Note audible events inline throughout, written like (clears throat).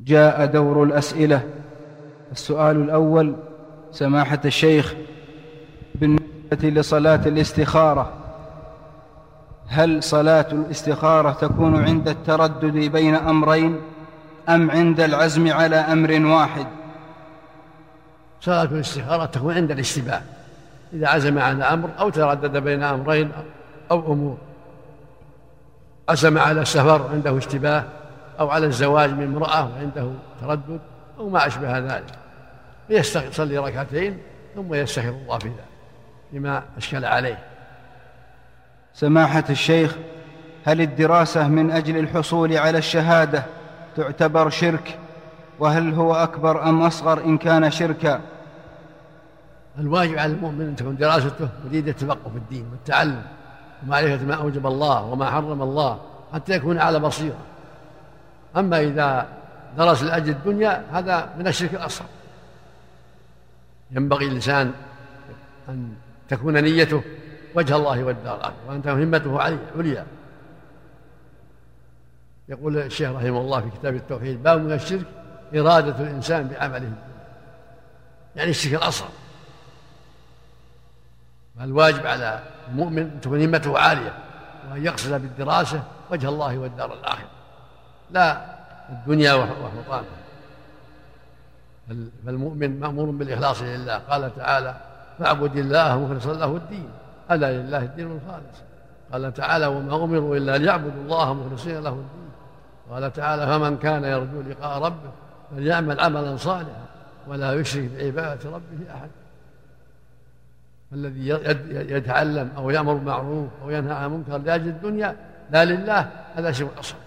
جاء دور الأسئلة. السؤال الأول سماحة الشيخ بالنسبة لصلاة الاستخارة هل صلاة الاستخارة تكون عند التردد بين أمرين أم عند العزم على أمر واحد؟ صلاة الاستخارة تكون عند الاشتباه إذا عزم على أمر أو تردد بين أمرين أو أمور. عزم على السفر عنده اشتباه أو على الزواج من امرأة وعنده تردد أو ما أشبه ذلك. يصلي ركعتين ثم يستخير الله في ذلك لما أشكل عليه. سماحة الشيخ هل الدراسة من أجل الحصول على الشهادة تعتبر شرك؟ وهل هو أكبر أم أصغر إن كان شركا؟ الواجب على المؤمن أن تكون دراسته مريدة التفقه في الدين والتعلم ومعرفة ما أوجب الله وما حرم الله حتى يكون على بصيرة. أما إذا درس لأجل الدنيا هذا من الشرك الأصغر. ينبغي الإنسان أن تكون نيته وجه الله والدار الآخرة وأن تكون همته عليا. يقول الشيخ رحمه الله في كتاب التوحيد باب من الشرك إرادة الإنسان بعمله يعني الشرك الأصغر. فالواجب على المؤمن أن تكون همته عالية وأن يقصد بالدراسة وجه الله والدار الآخرة. لا الدنيا وحطامها فالمؤمن مأمور بالإخلاص لله. قال تعالى فاعبد الله مخلصا له الدين. ألا لله الدين الخالص. قال تعالى وما أمروا إلا ليعبدوا الله مخلصين له الدين. قال تعالى فمن كان يرجو لقاء ربه فليعمل عملا صالحا ولا يشرك بعبادة ربه أحد. الذي يتعلم أو يأمر بالمعروف أو ينهى عن المنكر لأجل الدنيا لا لله هذا شيء أصغر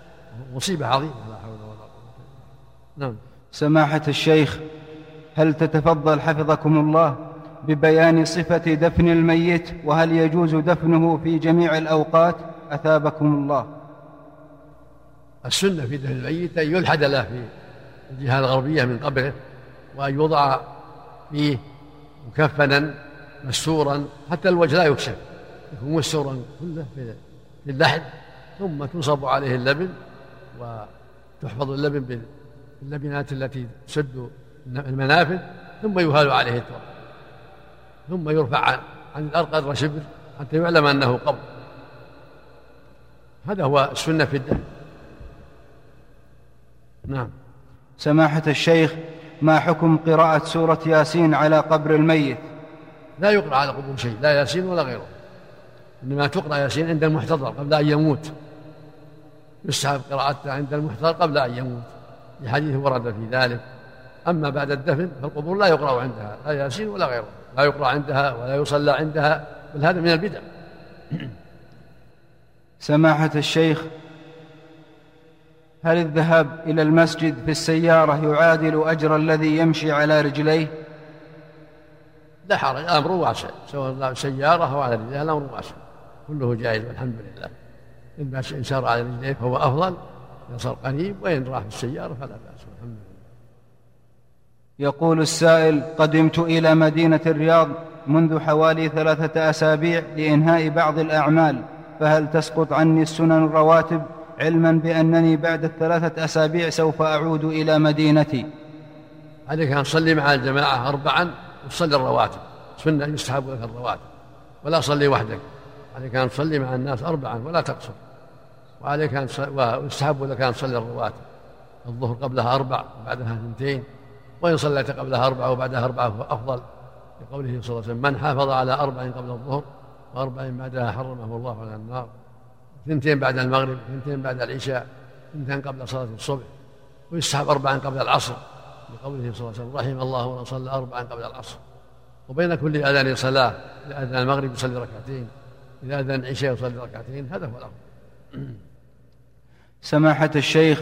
مصيبة عظيمة لا حول ولا قوة نعم. سماحة الشيخ هل تتفضل حفظكم الله ببيان صفة دفن الميت؟ وهل يجوز دفنه في جميع الأوقات؟ أثابكم الله. السنة في دفن الميت أن يلحد له في الجهة الغربية من قبره وأن يوضع فيه مكفنا مستورا حتى الوجه لا يكشف يكون مستورا كله في اللحد ثم تنصب عليه اللبن وتحفظ اللبن باللبنات التي تسد المنافذ ثم يهال عليه التراب. ثم يرفع عن الأرض قدر شبر حتى يعلم أنه قبر. هذا هو السنة في الدم نعم. سماحة الشيخ ما حكم قراءة سورة ياسين على قبر الميت؟ لا يقرأ على قبور شيء لا ياسين ولا غيره. إنما تقرأ ياسين عند المحتضر قبل أن يموت. يستحب قراءتها عند المحتضر قبل أن يموت لحديث ورد في ذلك. أما بعد الدفن فالقبور لا يقرأ عندها لا ياسين ولا غيره لا يقرأ عندها ولا يصلى عندها بل هذا من البدع. (clears throat) سماحة الشيخ هل الذهاب إلى المسجد في السيارة يعادل أجر الذي يمشي على رجليه؟ لا حرج الأمر واسع سواء سيارة أو على رجليه الأمر واسع كله جائز والحمد لله. باس إن سار على رجليه فهو أفضل إن صار قريب وإن راح في السيارة فلا بأس والحمد لله. يقول السائل قدمت إلى مدينة الرياض منذ حوالي ثلاثة أسابيع لإنهاء بعض الأعمال فهل تسقط عني السنن الرواتب علما بأنني بعد الثلاثة أسابيع سوف أعود إلى مدينتي؟ عليك أن تصلي مع الجماعة أربعا وتصلي الرواتب سنة يستحب لك الرواتب ولا صلي وحدك. عليك أن تصلي مع الناس أربعا ولا تقصر. وعليك أن ويستحب لك أن تصلي الرواتب الظهر قبلها أربع وبعدها اثنتين. وإن صليت قبلها أربع وبعدها أربعة فأفضل لقوله صلى الله عليه وسلم من حافظ على أربع قبل الظهر وأربع بعدها حرمه الله على النار. اثنتين بعد المغرب اثنتين بعد العشاء اثنتين قبل صلاة الصبح. ويستحب أربعا قبل العصر. لقوله صلى الله عليه وسلم رحم الله من صلى أربعا قبل العصر. وبين كل أذان صلاة لأذان المغرب يصلي ركعتين إذا أذن العشاء يصلي ركعتين هذا هو الأفضل. (clears throat) سماحة الشيخ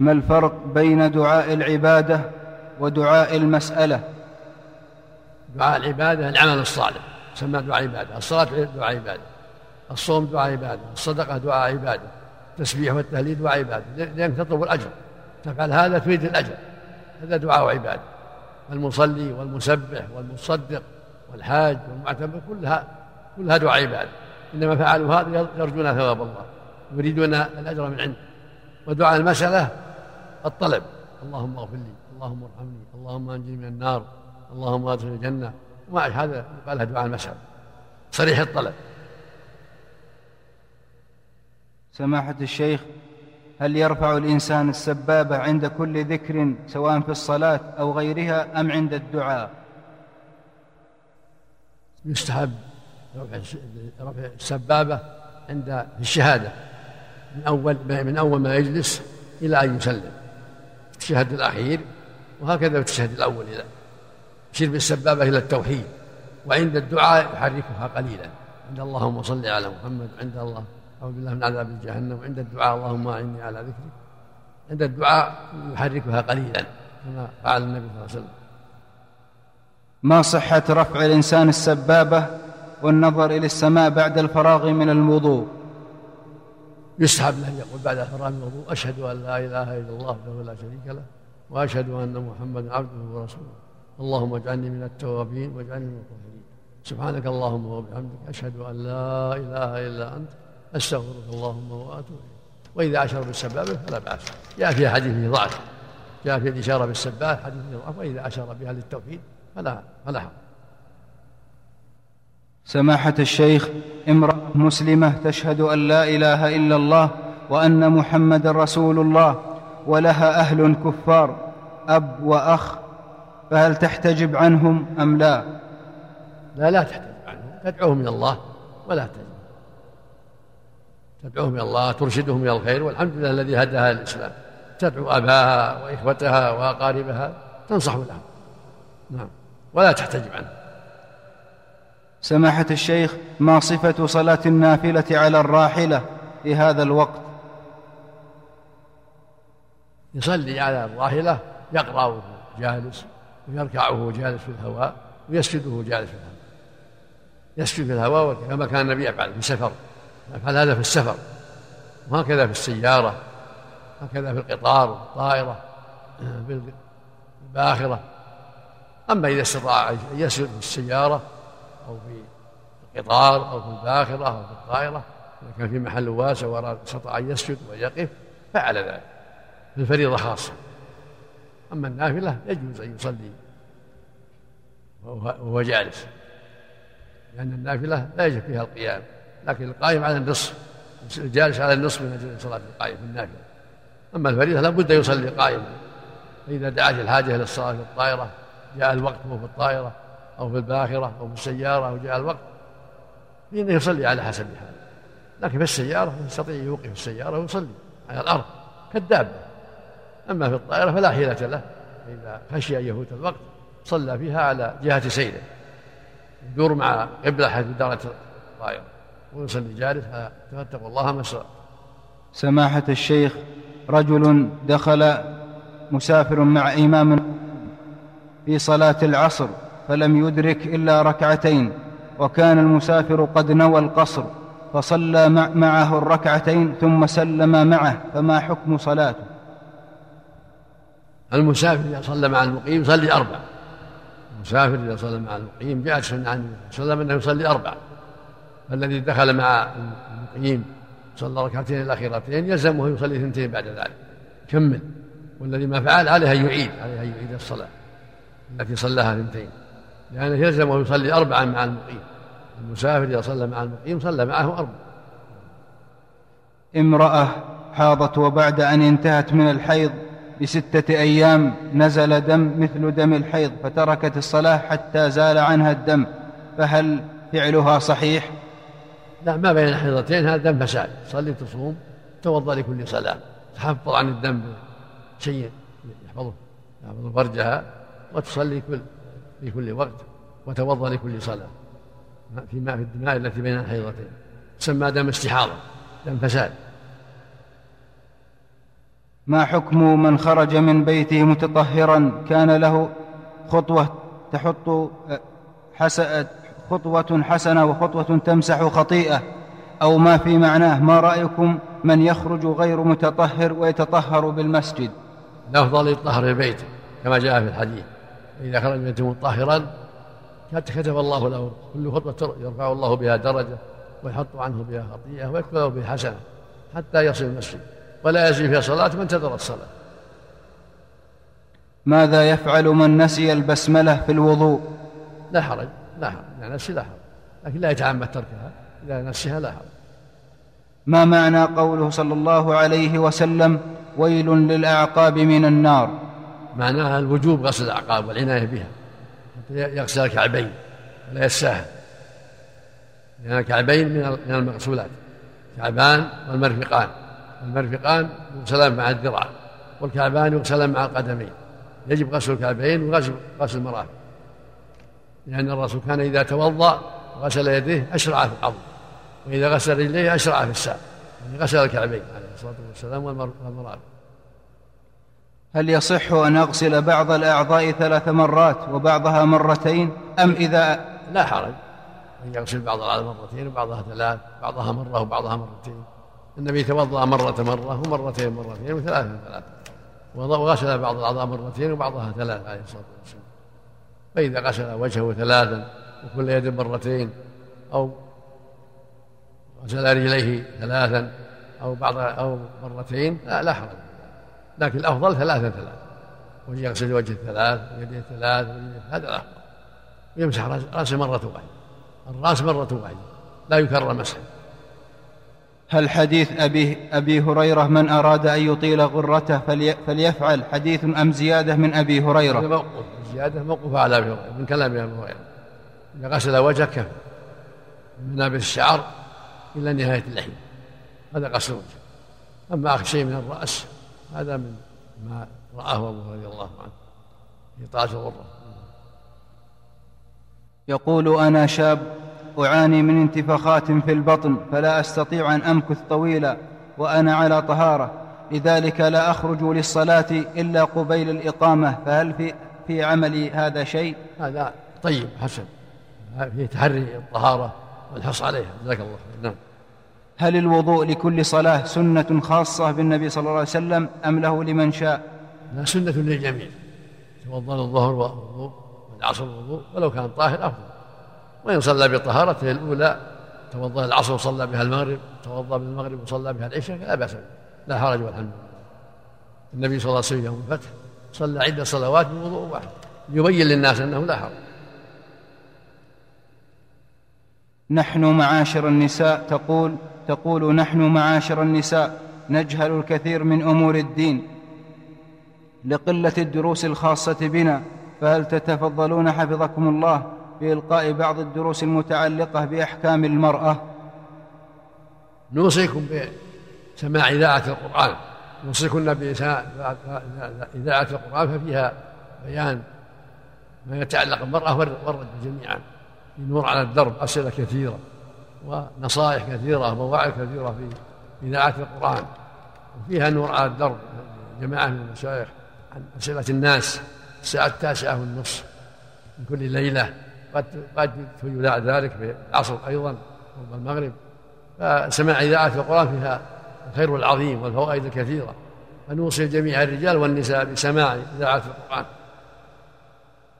ما الفرق بين دعاء العبادة ودعاء المسألة؟ دعاء العبادة العمل الصالح يسمى دعاء عبادة الصلاة دعاء عبادة الصوم دعاء عبادة الصدقة دعاء عبادة التسبيح والتهليل دعاء عبادة لأنك تطلب الأجر. تفعل هذا تريد الأجر. هذا دعاء عبادة المصلي والمسبح والمصدق والحاج والمعتمر كلها كلها دعاء عبادة إنما فعلوا هذا يرجون ثواب الله. يريدون الأجر من عنده. ودعاء المسألة الطلب. اللهم اغفر لي اللهم ارحمني اللهم انجني من النار اللهم ادخلني الجنة. وما هذا يقال دعاء المسألة. صريح الطلب. سماحة الشيخ هل يرفع الإنسان السبابة عند كل ذكر سواء في الصلاة أو غيرها أم عند الدعاء؟ يستحب رفع السبابة عند الشهادة. من أول من أول ما يجلس إلى أن يسلم. التشهد الأخير وهكذا في التشهد الأول إذا. يشير بالسبابة إلى التوحيد. وعند الدعاء يحركها قليلا. عند اللهم صل على محمد عند الله أعوذ بالله من عذاب جهنم. وعند الدعاء اللهم أعني على ذكرك. عند الدعاء يحركها قليلا كما فعل النبي صلى الله عليه وسلم. ما صحة رفع الإنسان السبابة والنظر إلى السماء بعد الفراغ من الوضوء؟ يستحب له يقول بعد من الوضوء أشهد أن لا إله إلا الله وحده لا شريك له وأشهد أن محمدا عبده ورسوله. اللهم اجعلني من التوابين واجعلني من الطاهرين. سبحانك اللهم وبحمدك أشهد أن لا إله إلا أنت أستغفرك اللهم وأتوب إليك. وإذا أشار بالسبابة فلا بأس. جاء فيها حديث فيه ضعف. جاء في الإشارة بالسبابة حديث فيه ضعف. وإذا أشار بها للتوحيد فلا فلا حرج. سماحة الشيخ امرأة مسلمة تشهد أن لا إله إلا الله وأن محمد رسول الله ولها أهل كفار أب وأخ فهل تحتجب عنهم أم لا؟ لا لا تحتجب عنهم. تدعوهم إلى الله ولا تحتجب تدعوهم إلى الله ترشدهم إلى الخير والحمد لله الذي هداها للإسلام. تدعو أباها وإخوتها وأقاربها تنصح لهم نعم. ولا تحتجب عنهم سماحة الشيخ ما صفة صلاة النافلة على الراحلة في هذا الوقت؟ يصلي على الراحلة يقرأ وهو جالس ويركع وهو جالس في الهواء ويسجد وهو جالس في الهواء. يسجد في الهواء كما كان النبي يفعل في سفر. يفعل هذا في السفر. وهكذا في السيارة هكذا في القطار والطائرة في الباخرة. أما إذا استطاع أن يسجد في السيارة أو في القطار أو في الباخرة أو في الطائرة إذا كان في محل واسع وأراد استطاع أن يسجد ويقف فعل ذلك في الفريضة خاصة. أما النافلة يجوز أن يصلي وهو جالس لأن النافلة لا يجب فيها القيام لكن القائم على النصف الجالس على النصف من أجل صلاة القائم في النافلة. أما الفريضة لابد أن يصلي قائما. فإذا دعت الحاجة إلى الصلاة في الطائرة جاء الوقت وهو في الطائرة أو في الباخرة أو في السيارة أو جاء الوقت فإنه يصلي على حسب حاله لكن في السيارة يستطيع يوقف السيارة ويصلي على الأرض كالدابة. أما في الطائرة فلا حيلة له إذا خشي أن يفوت الوقت صلى فيها على جهة سيره يدور مع قبلة حيث دارت الطائرة ويصلي جالس. فاتقوا الله ما سماحة الشيخ رجل دخل مسافر مع إمام في صلاة العصر. فلم يدرك إلا ركعتين وكان المسافر قد نوى القصر فصلى معه الركعتين ثم سلم معه فما حكم صلاته؟ المسافر إذا صلى مع المقيم يصلي أربع. المسافر إذا صلى مع المقيم جاءت سنة عن صلى الله أنه يصلي أربع. فالذي دخل مع المقيم صلى ركعتين الأخيرتين يلزمه يصلي اثنتين بعد ذلك. كمل. والذي ما فعل عليه أن يعيد عليه أن يعيد الصلاة التي صلاها اثنتين. لأنه يلزمه يصلي أربعا مع المقيم. المسافر إذا صلى مع المقيم صلى معه أربعا امرأة حاضت وبعد أن انتهت من الحيض بستة أيام نزل دم مثل دم الحيض فتركت الصلاة حتى زال عنها الدم. فهل فعلها صحيح؟ لا ما بين الحيضتين هذا دم فساد. صلي تصوم توضأ لكل صلاة تحفظ عن الدم شيء يحفظه يحفظ فرجها وتصلي كل في كل وقت وتوضأ لكل صلاة. فيما في الدماء التي بين الحيضتين. تسمى دم استحاضة دم فساد. ما حكم من خرج من بيته متطهرا؟ كان له خطوة تحط خطوة حسنة وخطوة تمسح خطيئة. أو ما في معناه؟ ما رأيكم من يخرج غير متطهر ويتطهر بالمسجد؟ الأفضل يطهر بيته كما جاء في الحديث. إذا خرج منه مطهرا كتب الله له كل خطوة يرفع الله بها درجة ويحط عنه بها خطيئة ويكتب له بها حسنة حتى يصل المسجد ولا يزيد فيها صلاة من انتظر الصلاة. ماذا يفعل من نسي البسملة في الوضوء؟ لا حرج لا حرج لا نسي لا حرج لكن لا يتعمد تركها إذا نسيها لا حرج. ما معنى قوله صلى الله عليه وسلم ويل للأعقاب من النار؟ معناها الوجوب غسل الأعقاب والعناية بها. يغسل الكعبين ولا يساها لأن الكعبين من المغسولات كعبان والمرفقان. المرفقان يغسلان مع الذراع والكعبان يغسلان مع القدمين. يجب غسل الكعبين وغسل غسل المرافق. لأن الرسول كان إذا توضأ وغسل يديه أشرع في العظم وإذا غسل رجليه أشرع في الساق. يعني غسل الكعبين عليه الصلاة والسلام والمرافق. هل يصح أن أغسل بعض الأعضاء ثلاث مرات وبعضها مرتين؟ أم إذا لا حرج. أن يغسل بعض الأعضاء مرتين وبعضها ثلاث بعضها مرة وبعضها مرتين. النبي توضأ مرة مرة ومرتين مرتين وثلاثة ثلاثة وغسل بعض الأعضاء مرتين وبعضها ثلاث عليه الصلاة والسلام. فإذا غسل وجهه ثلاثا وكل يد مرتين أو غسل رجليه ثلاثا أو بعض أو مرتين لا, لا حرج. لكن الأفضل ثلاثا ثلاثا ويغسل وجه الثلاث ويديه الثلاث هذا الأفضل. ويمسح رأسه مرة واحدة الرأس مرة واحدة لا يكرر مسحه هل حديث أبي, أبي هريرة من أراد أن يطيل غرته فلي فليفعل حديث أم زيادة من أبي هريرة؟ موقوف. زيادة موقوفة على أبي هريرة من كلام أبي هريرة. إذا غسل وجهه كف من منابت الشعر إلى نهاية اللحية. هذا غسل الوجه أما آخر شيء من الرأس هذا من ما رآه أبو رضي الله عنه. في طاعة الغرة يقول أنا شاب أعاني من انتفاخات في البطن فلا أستطيع أن أمكث طويلا وأنا على طهارة. لذلك لا أخرج للصلاة إلا قبيل الإقامة. فهل في في عملي هذا شيء؟ هذا طيب حسن. في تحري الطهارة والحرص عليها. جزاك الله خير. نعم. هل الوضوء لكل صلاة سنة خاصة بالنبي صلى الله عليه وسلم أم له لمن شاء؟ لا سنة للجميع. توضأ الظهر والوضوء والعصر والوضوء ولو كان طاهر أفضل. وإن صلى بطهارته الأولى توضأ العصر وصلى بها المغرب توضأ بالمغرب وصلى بها العشاء لا بأس لا حرج والحمد لله النبي صلى الله عليه وسلم يوم الفتح صلى عدة صلوات بوضوء واحد. يبين للناس أنه لا حرج. نحن معاشر النساء تقول تقول نحن معاشر النساء نجهل الكثير من أمور الدين لقلة الدروس الخاصة بنا فهل تتفضلون حفظكم الله بإلقاء بعض الدروس المتعلقة بأحكام المرأة؟ نوصيكم بسماع إذاعة القرآن. نوصيكن بإذاعة القرآن ففيها بيان ما يتعلق بالمرأة والرجل جميعا. نور على الدرب أسئلة كثيرة. ونصائح كثيرة ومواعظ كثيرة في إذاعة القرآن. وفيها نور على الدرب جماعة من المشايخ عن أسئلة الناس الساعة التاسعة والنصف من كل ليلة. قد قد يذاع ذلك في العصر أيضا قرب المغرب. فسماع إذاعة القرآن فيها الخير العظيم والفوائد الكثيرة. فنوصي جميع الرجال والنساء بسماع إذاعة القرآن.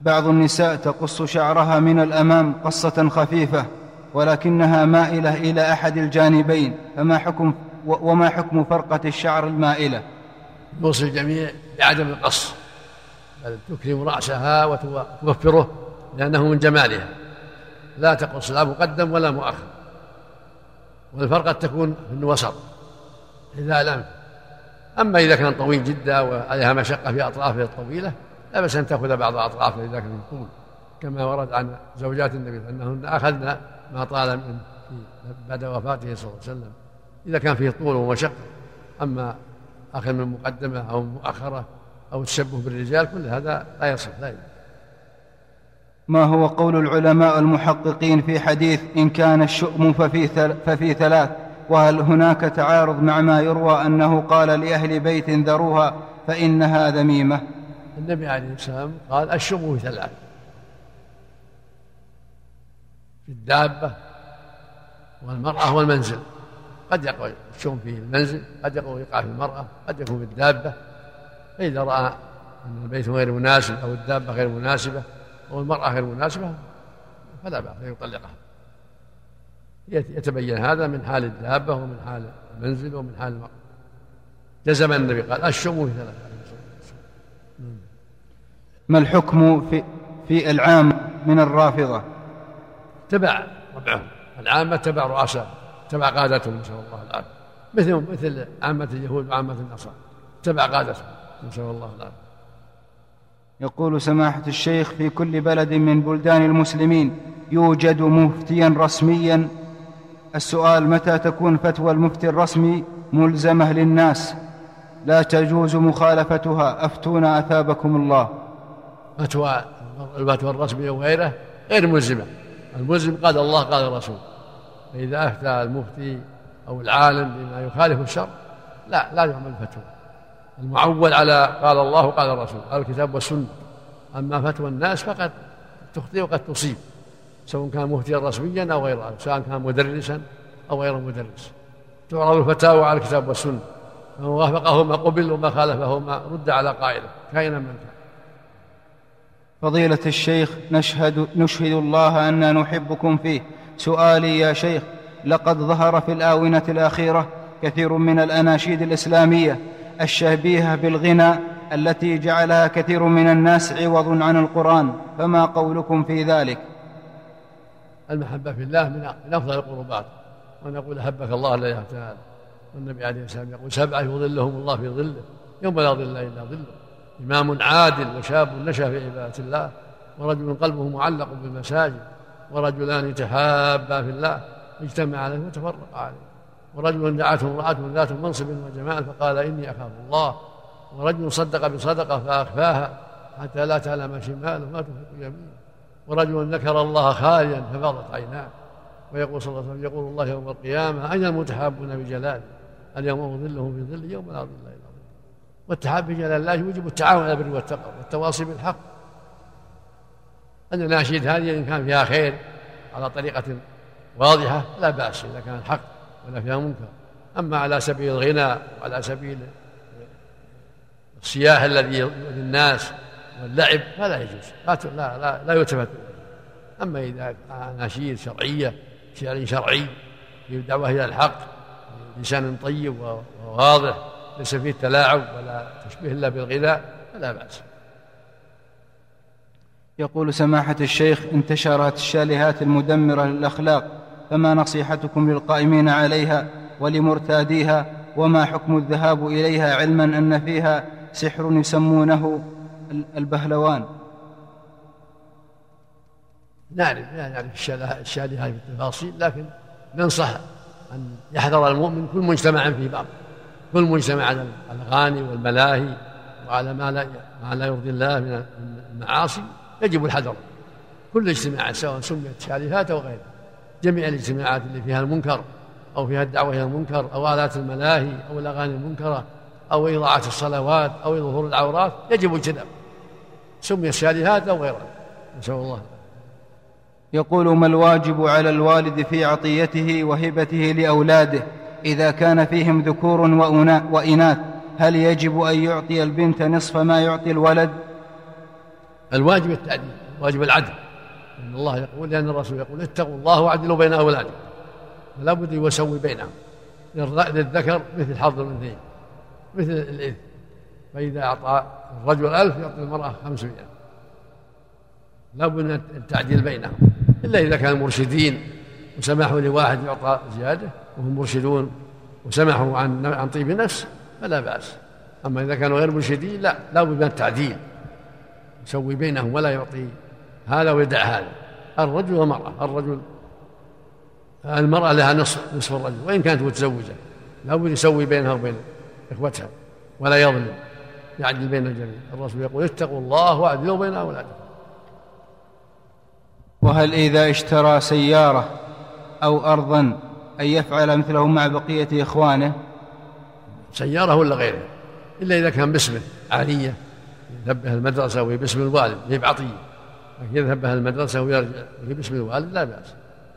بعض النساء تقص شعرها من الأمام قصة خفيفة. ولكنها مائلة إلى أحد الجانبين فما حكم وما حكم فرقة الشعر المائلة؟ نوصي الجميع بعدم القص. بل تكرم رأسها وتوفره لأنه من جمالها. لا تقص لا مقدم ولا مؤخر. والفرق قد تكون في الوسط إذا لم. أما إذا كان طويل جدا وعليها مشقة في أطرافه الطويلة لا بأس أن تأخذ بعض أطرافه إذا كان طول كما ورد عن زوجات النبي أنهن أخذن ما طال من بعد وفاته صلى الله عليه وسلم. إذا كان فيه طول ومشقة أما أخذ من مقدمة أو مؤخرة أو التشبه بالرجال كل هذا لا يصح لا يصح ما هو قول العلماء المحققين في حديث إن كان الشؤم ففي, ففي ثلاث؟ وهل هناك تعارض مع ما يروى أنه قال لأهل بيت ذروها فإنها ذميمة النبي عليه السلام قال الشؤم في ثلاث. في الدابة والمرأة والمنزل. قد يقع الشؤم في المنزل قد يقع في المرأة قد يكون في الدابة. فإذا رأى أن البيت غير مناسب أو الدابة غير مناسبة والمرأة غير مناسبة فلا بأس أن يطلقها. يتبين هذا من حال الدابة ومن حال المنزل ومن حال المرأة. جزم النبي قال الشم في ثلاثة. ما الحكم في, في العام من الرافضة؟ تبع ربعهم العامة تبع رؤساء تبع قادتهم نسأل الله العافية. مثل مثل عامة اليهود وعامة النصارى تبع قادتهم نسأل الله العافية. يقول سماحة الشيخ في كل بلد من بلدان المسلمين يوجد مفتيا رسميا. السؤال متى تكون فتوى المفتي الرسمي ملزمة للناس؟ لا تجوز مخالفتها. أفتونا أثابكم الله. فتوى الفتوى الرسمية وغيره غير ملزمة. الملزم قال الله قال الرسول. فإذا أفتى المفتي أو العالم بما يخالف الشر لا لا يعمل فتوى. المعول على قال الله قال الرسول قال الكتاب والسنة. أما فتوى الناس فقد تخطئ وقد تصيب سواء كان مفتيا رسميا أو غيره سواء كان مدرسا أو غير مدرس. تعرض الفتاوى على الكتاب والسنة فمن وافقه ما قبل وما خالفه ما رد على قائله كائنا من كان. فضيلة الشيخ نشهد نشهد الله أننا نحبكم فيه. سؤالي يا شيخ لقد ظهر في الآونة الأخيرة كثير من الأناشيد الإسلامية الشبيهة بالغنى التي جعلها كثير من الناس عوض عن القرآن. فما قولكم في ذلك؟ المحبة في الله من أفضل القربات. ونقول أحبك الله لا يهتال والنبي عليه السلام يقول سبعة يظلهم الله في ظله يوم لا ظل إلا ظله. إمام عادل وشاب نشأ في عبادة الله ورجل قلبه معلق بالمساجد ورجلان تحابا في الله اجتمع عليه وتفرق عليه. ورجل دعته امرأة ذات منصب وجمال فقال إني أخاف الله. ورجل صدق بصدقة فأخفاها حتى لا تعلم شماله ما تنفق يمينه. ورجل ذكر الله خاليا ففاضت عيناه. ويقول صلى الله عليه وسلم يقول الله يوم القيامة أين المتحابون بجلاله؟ اليوم ظلهم في ظل يوم لا ظل إلا ظل والتحاب بجلال الله يوجب التعاون على البر والتقوى والتواصي بالحق. أن الأناشيد هذه إن كان فيها خير على طريقة واضحة لا بأس إذا كان حق ولا فيها منكر. أما على سبيل الغنى وعلى سبيل السياح الذي يؤذي الناس واللعب فلا يجوز. لا لا لا, لا يلتفت أما إذا أناشيد شرعية شعر شرعي في دعوة إلى الحق بلسان طيب وواضح ليس فيه تلاعب ولا تشبيه إلا بالغذاء فلا بأس. يقول سماحة الشيخ انتشرت الشالهات المدمرة للأخلاق فما نصيحتكم للقائمين عليها ولمرتاديها؟ وما حكم الذهاب إليها علما أن فيها سحر يسمونه البهلوان؟ نعرف لا نعرف الشالهات بالتفاصيل لكن ننصح أن يحذر المؤمن كل مجتمع في بعض كل مجتمع على الأغاني والملاهي وعلى ما لا ما لا يرضي الله من المعاصي يجب الحذر. كل اجتماع سواء سميت شالهات أو غيرها جميع الاجتماعات اللي فيها المنكر أو فيها الدعوة إلى المنكر أو آلات الملاهي أو الأغاني المنكرة أو إضاعة الصلوات أو ظهور العورات يجب اجتناب سمي الشالهات أو غيرها. نسأل الله. يقول ما الواجب على الوالد في عطيته وهبته لأولاده؟ إذا كان فيهم ذكور وإناث هل يجب أن يعطي البنت نصف ما يعطي الولد؟ الواجب التعديل واجب العدل. ان الله يقول لأن الرسول يقول اتقوا الله واعدلوا بين أولادكم. فلا بد يسوي بينهم. للذكر مثل حظ الاثنين مثل الاثم فإذا أعطى الرجل ألف يعطي المرأة خمسمائة. لا بد من التعديل بينهم. إلا إذا كانوا مرشدين وسمحوا لواحد يعطى زيادة وهم مرشدون وسمحوا عن عن طيب نفس فلا بأس. أما إذا كانوا غير مرشدين لا لا بد من التعديل. يسوي بينهم ولا يعطي هذا ويدع هذا. الرجل والمرأة الرجل المرأة لها نصف نصف الرجل وإن كانت متزوجة لابد يسوي بينها وبين إخوتها ولا يظلم يعدل بين الجميع. الرسول يقول اتقوا الله واعدلوا بين أولادكم. وهل إذا اشترى سيارة أو أرضا أن يفعل مثله مع بقية إخوانه؟ سيارة ولا غيره؟ إلا إذا كان باسمه عالية ينبه المدرسة وهي باسم الوالد هي بعطية. لكن يذهب المدرسة ويرجع باسم الوالد لا بأس.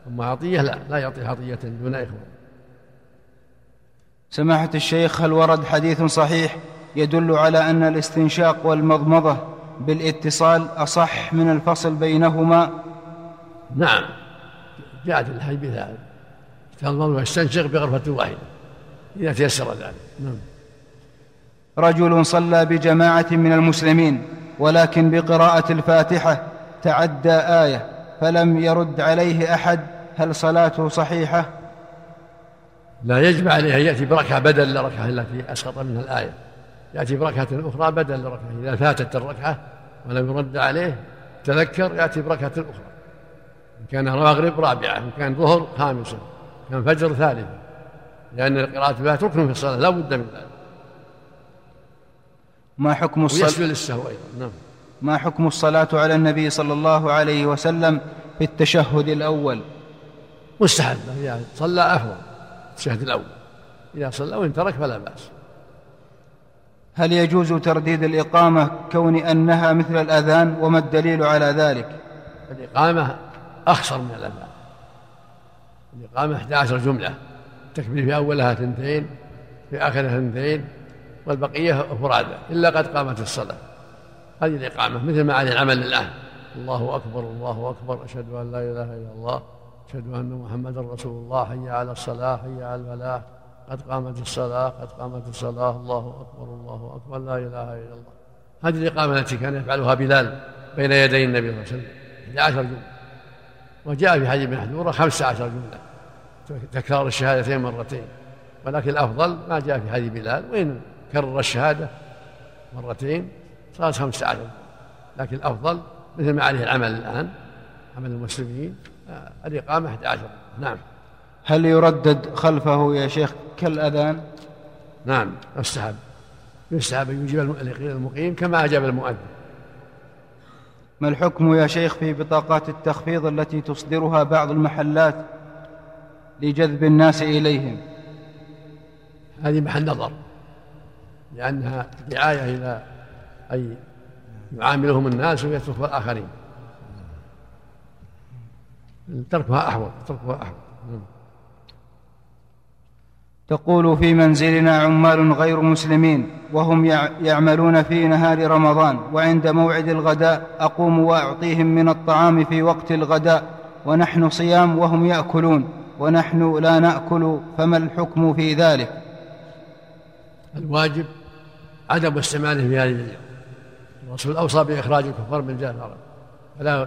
أما عطية لا لا يعطي عطية دون إخوان سماحة الشيخ هل ورد حديث صحيح يدل على أن الاستنشاق والمضمضة بالاتصال أصح من الفصل بينهما؟ نعم. جاءت الحديث بذلك المضمضة يستنشق بغرفة واحدة. إذا تيسر ذلك. نعم. رجل صلى بجماعة من المسلمين ولكن بقراءة الفاتحة تعدى آية فلم يرد عليه أحد هل صلاته صحيحة؟ لا يجب عليه أن يأتي بركعة بدل الركعه التي أسقط منها الآية. يأتي بركعة أخرى بدل الركعه إذا فاتت الركعة ولم يرد عليه تذكر يأتي بركعة أخرى. إن كان مغرب رابعة إن كان ظهر خامسة. كان فجر ثالثه لأن قراءه الفاتحه ركن في الصلاة لا بد من ذلك. ما حكم الصلاة؟ ويسجد للسهو أيضا نعم. ما حكم الصلاة على النبي صلى الله عليه وسلم في التشهد الأول؟ مستحب إذا صلى أفضل التشهد الأول. إذا صلى وإن ترك فلا بأس. هل يجوز ترديد الإقامة كون أنها مثل الأذان وما الدليل على ذلك؟ الإقامة أخصر من الأذان. الإقامة 11 جملة. التكبير في أولها اثنتين في آخرها اثنتين والبقية فرادى إلا قد قامت الصلاة. هذه الإقامة مثل ما عليه العمل الآن الله أكبر الله أكبر أشهد أن لا إله إلا الله أشهد أن محمدا رسول الله حي على الصلاة حي على الفلاح قد قامت الصلاة قد قامت الصلاة. الله أكبر الله أكبر لا إله إلا الله. هذه الإقامة التي كان يفعلها بلال بين يدي النبي صلى الله عليه وسلم. 11 جملة. وجاء في حديث محذورة 15 جملة. تكرار الشهادتين مرتين. ولكن الأفضل ما جاء في حديث بلال وإن كرر الشهادة مرتين صارت خمسة عشر. لكن الأفضل مثل ما عليه العمل الآن عمل المسلمين آه، الإقامة 11 نعم. هل يردد خلفه يا شيخ كالأذان؟ نعم يستحب. يستحب أن يجيب المقيم كما أجاب المؤذن. ما الحكم يا شيخ في بطاقات التخفيض التي تصدرها بعض المحلات لجذب الناس إليهم هذه محل نظر لأنها دعاية إلى أي يعاملهم الناس ويترك الآخرين تركها أحوط تركها أحوط. تقول في منزلنا عمال غير مسلمين وهم يعملون في نهار رمضان وعند موعد الغداء أقوم وأعطيهم من الطعام في وقت الغداء ونحن صيام وهم يأكلون ونحن لا نأكل فما الحكم في ذلك؟ الواجب عدم استعماله في هذه الأيام الرسول أوصى بإخراج الكفار من جهة الأرض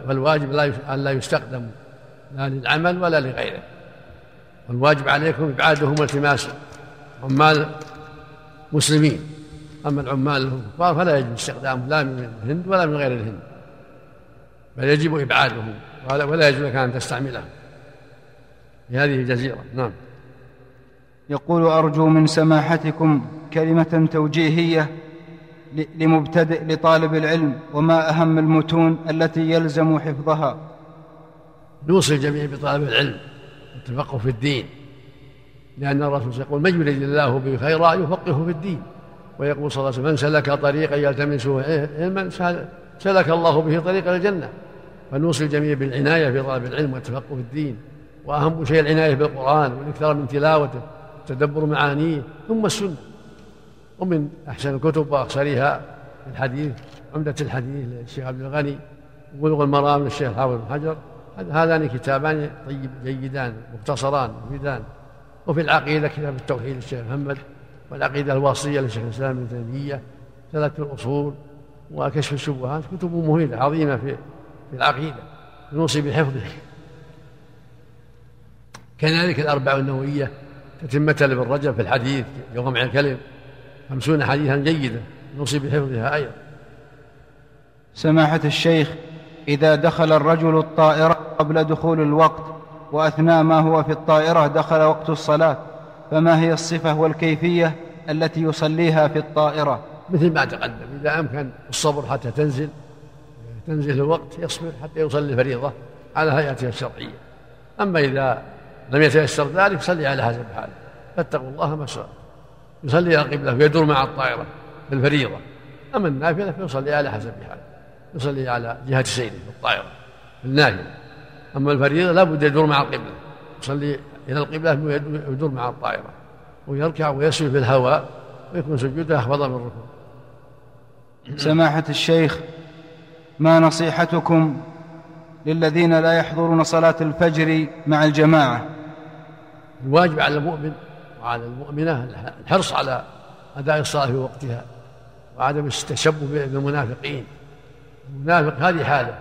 فالواجب أن لا يستخدم لا للعمل ولا لغيره. والواجب عليكم إبعادهم والتماس عمال مسلمين. أما العمال الكفار فلا يجب استخدامهم لا من الهند ولا من غير الهند بل يجب إبعادهم ولا يجب لك أن تستعملهم. في هذه الجزيرة نعم. يقول أرجو من سماحتكم كلمة توجيهية لمبتدئ لطالب العلم وما أهم المتون التي يلزم حفظها؟ نوصي الجميع بطالب العلم. والتفقه في الدين. لأن الرسول يقول من يريد الله به خيرا يفقهه في الدين. ويقول صلى الله عليه وسلم من سلك طريقا يلتمس علما سلك الله به طريق الجنة. فنوصي الجميع بالعناية في طلب العلم والتفقه في الدين. وأهم شيء العناية بالقرآن والإكثار من تلاوته تدبر معانيه ثم السنة. ومن أحسن الكتب وأقصرها الحديث عمدة الحديث للشيخ عبد الغني وبلغ المرام للشيخ حافظ بن حجر. هذان كتابان طيب جيدان مختصران مفيدان. وفي العقيدة كتاب التوحيد للشيخ محمد والعقيدة الواصية للشيخ الإسلام ابن تيمية ثلاثة الأصول وكشف الشبهات كتب مفيدة عظيمة في في العقيدة نوصي بحفظه. كذلك الأربع النووية تتمة لابن رجب في الحديث جوامع الكلم خمسون حديثا جيدا نوصي بحفظها أيضا. سماحة الشيخ إذا دخل الرجل الطائرة قبل دخول الوقت وأثناء ما هو في الطائرة دخل وقت الصلاة. فما هي الصفة والكيفية التي يصليها في الطائرة؟ مثل ما تقدم إذا أمكن الصبر حتى تنزل تنزل الوقت يصبر حتى يصلي الفريضة على هيئتها الشرعية. أما إذا لم يتيسر ذلك صلي على حسب حاله فاتقوا الله ما شاء. يصلي إلى القبلة ويدور مع الطائرة بالفريضه أما النافلة فيصلي على حسب حاله يصلي على جهة سيره في الطائرة. في النافله أما الفريضة لابد يدور مع القبلة. يصلي إلى القبلة ويدور مع الطائرة. ويركع ويسجد في الهواء ويكون سجوده اخفض من الركوع سماحة الشيخ ما نصيحتكم للذين لا يحضرون صلاة الفجر مع الجماعة؟ الواجب على المؤمن وعلى المؤمنة الحرص على أداء الصلاة في وقتها وعدم التشبه بالمنافقين. المنافق هذه حاله.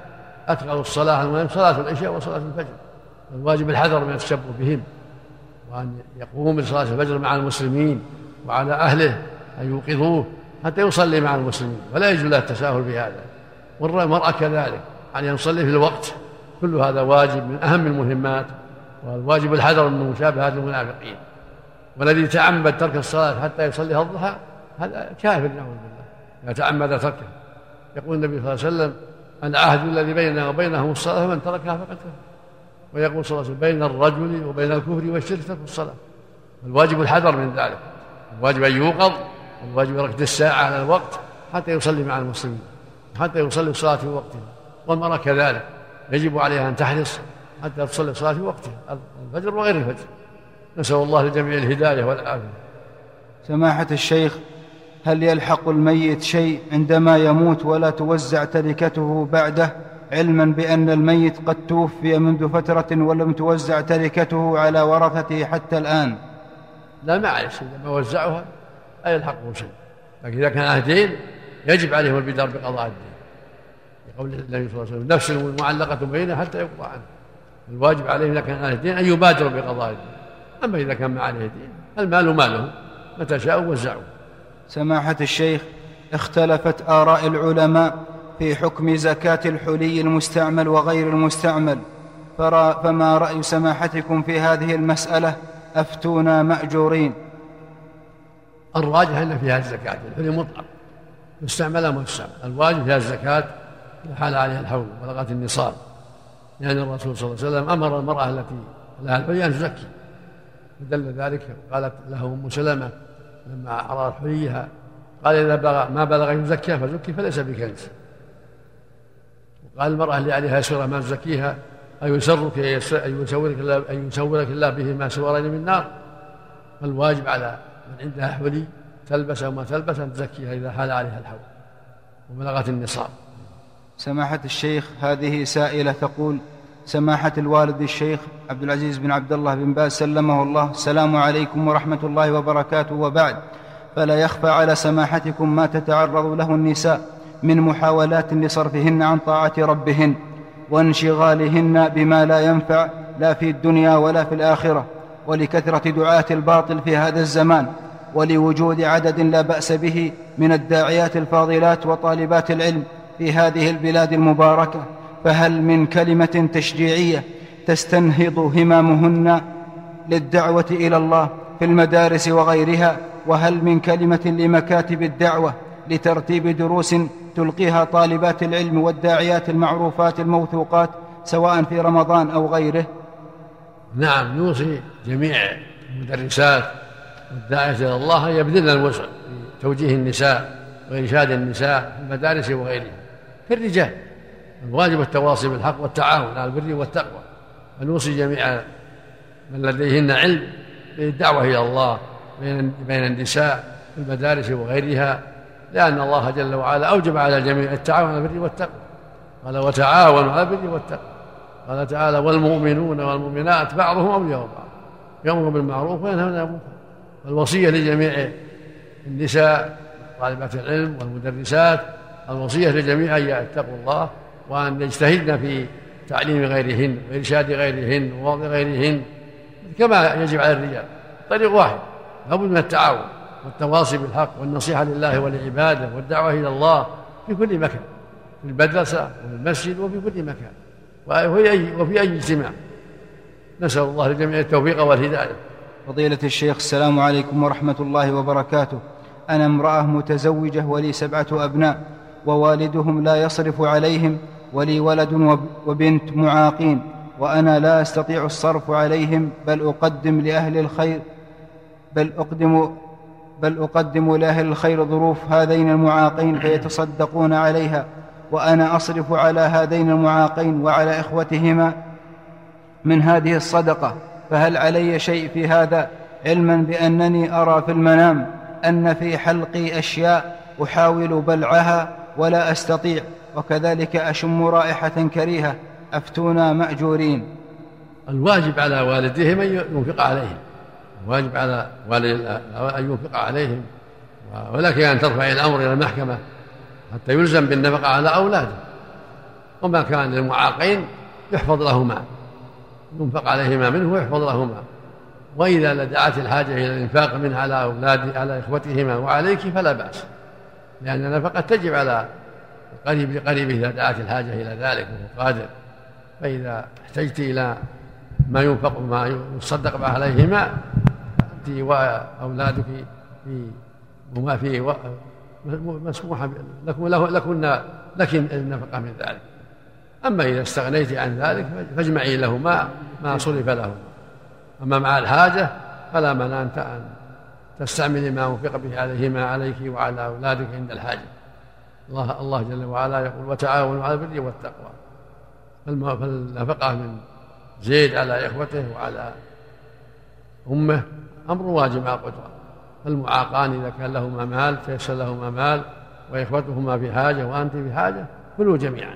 أتقل الصلاة المهم صلاة العشاء وصلاة الفجر. الواجب الحذر من التشبه بهم وأن يقوم بصلاة الفجر مع المسلمين وعلى أهله أن يوقظوه حتى يصلي مع المسلمين. ولا يجوز له التساهل بهذا. والمرأة كذلك. أن يصلي في الوقت. كل هذا واجب من أهم المهمات والواجب الحذر من مشابهة المنافقين. والذي تعمد ترك الصلاة حتى يصلي الضحى هذا كافر نعوذ بالله. إذا تعمد تركه. يقول النبي صلى الله عليه وسلم العهد الذي بيننا وبينهم الصلاة فمن تركها فقد كفر. ويقول صلى الله عليه وسلم بين الرجل وبين الكفر والشرك ترك الصلاة. الواجب الحذر من ذلك الواجب أن يوقظ الواجب ركد الساعة على الوقت حتى يصلي مع المسلمين حتى يصلي الصلاة في وقتها. والمرأة كذلك يجب عليها أن تحرص حتى تصلي الصلاة في وقتها الفجر وغير الفجر. نسأل الله لجميع الهداية والعافية. سماحة الشيخ هل يلحق الميت شيء عندما يموت ولا توزع تركته بعده علما بأن الميت قد توفي منذ فترة ولم توزع تركته على ورثته حتى الآن؟ لا ما عليه شيء. لما وزعها لا يلحقه شيء. لكن إذا كان أهدين يجب عليهم البدار بقضاء الدين. لقول النبي صلى الله عليه وسلم نفس معلقة بينه حتى يقضى عنه. الواجب عليهم إذا كان الدين أن يبادروا بقضاء الدين. أما إذا كان ما عليه دين المال ماله. متى شاءوا وزعوا. سماحة الشيخ اختلفت آراء العلماء في حكم زكاة الحلي المستعمل وغير المستعمل. فما رأي سماحتكم في هذه المسألة؟ أفتونا مأجورين. الراجح أن فيها الزكاة الحلي مطلق. مستعمل أو مستعمل الواجب فيها الزكاة إذا حال عليها الحول بلغت النصاب. لأن الرسول صلى الله عليه وسلم أمر المرأة التي لها الحلي أن تزكي. فدل ذلك قالت له أم سلمة لما عرضت حليها قال إذا بلغ ما بلغ يزكيها فزكي فليس بكنز وقال المرأة اللي عليها سورة ما تزكيها أيسرك أن يسورك الله أن يسورك الله بهما سورين من نار؟ فالواجب على من عندها حلي تلبس أو ما تلبس أن تزكيها إذا حال عليها الحول وبلغت النصاب. سماحة الشيخ هذه سائلة تقول سماحة الوالد الشيخ عبد العزيز بن عبد الله بن باز سلمه الله. السلام عليكم ورحمة الله وبركاته. وبعد فلا يخفى على سماحتكم ما تتعرض له النساء من محاولات لصرفهن عن طاعة ربهن وانشغالهن بما لا ينفع لا في الدنيا ولا في الآخرة ولكثرة دعاة الباطل في هذا الزمان ولوجود عدد لا بأس به من الداعيات الفاضلات وطالبات العلم في هذه البلاد المباركة. فهل من كلمة تشجيعية تستنهض همامهن للدعوة إلى الله في المدارس وغيرها؟ وهل من كلمة لمكاتب الدعوة لترتيب دروس تلقيها طالبات العلم والداعيات المعروفات الموثوقات سواء في رمضان أو غيره؟ نعم نوصي جميع المدرسات والداعية إلى الله أن يبذلن الوسع في توجيه النساء وإرشاد النساء في المدارس وغيرها كالرجال الواجب التواصي بالحق والتعاون على البر والتقوى فنوصي جميع من لديهن علم بالدعوة إلى الله بين النساء في المدارس وغيرها لأن الله جل وعلا أوجب على الجميع التعاون على البر والتقوى. قال وتعاونوا على البر والتقوى. قال تعالى والمؤمنون والمؤمنات بعضهم أولياء بعض يأمر بالمعروف وينهون عن المنكر. الوصية لجميع النساء طالبات العلم والمدرسات الوصية للجميع أن يتقوا الله وأن يجتهدن في تعليم غيرهن وإرشاد غيرهن ووضع غيرهن كما يجب على الرجال. طريق واحد لابد من التعاون والتواصي بالحق والنصيحة لله ولعباده والدعوة إلى الله في كل مكان في المدرسة وفي المسجد وفي كل مكان وفي أي, وفي أي اجتماع. نسأل الله للجميع التوفيق والهداية. فضيلة الشيخ السلام عليكم ورحمة الله وبركاته. أنا امرأة متزوجة ولي سبعة أبناء ووالدهم لا يصرف عليهم ولي ولد وبنت معاقين وأنا لا أستطيع الصرف عليهم بل أقدم لأهل الخير بل أقدم بل أقدم لأهل الخير ظروف هذين المعاقين فيتصدقون عليها وأنا أصرف على هذين المعاقين وعلى إخوتهما من هذه الصدقة. فهل علي شيء في هذا؟ علما بأنني أرى في المنام أن في حلقي أشياء أحاول بلعها ولا أستطيع. وكذلك أشم رائحة كريهة أفتونا مأجورين. الواجب على والديهم أن ينفق عليهم. الواجب على والد أن ينفق عليهم. ولكن أن ترفع الأمر إلى المحكمة حتى يلزم بالنفقة على أولاده. وما كان للمعاقين يحفظ لهما. ينفق عليهما منه ويحفظ لهما. وإذا لدعت الحاجة إلى الإنفاق منها على أولاد على إخوتهما وعليك فلا بأس. لأن النفقة تجب على القريب لقريبه إذا دعت الحاجة إلى ذلك وهو قادر. فإذا احتجت إلى ما ينفق ما يصدق عليهما أنت وأولادك في وما في مسموحة لكم لكن لك النفقة من ذلك. أما إذا استغنيت عن ذلك فاجمعي له ما صرف له. أما مع الحاجة فلا منع أن تستعملي ما أنفق به عليهما عليك وعلى أولادك عند الحاجة. الله الله جل وعلا يقول وتعاونوا على البر والتقوى. فالنفقة من زيد على إخوته وعلى أمه أمر واجب مع القدرة فالمعاقان إذا كان لهما مال تيسر لهما مال وإخوتهما في حاجة وأنت في حاجة كلوا جميعا.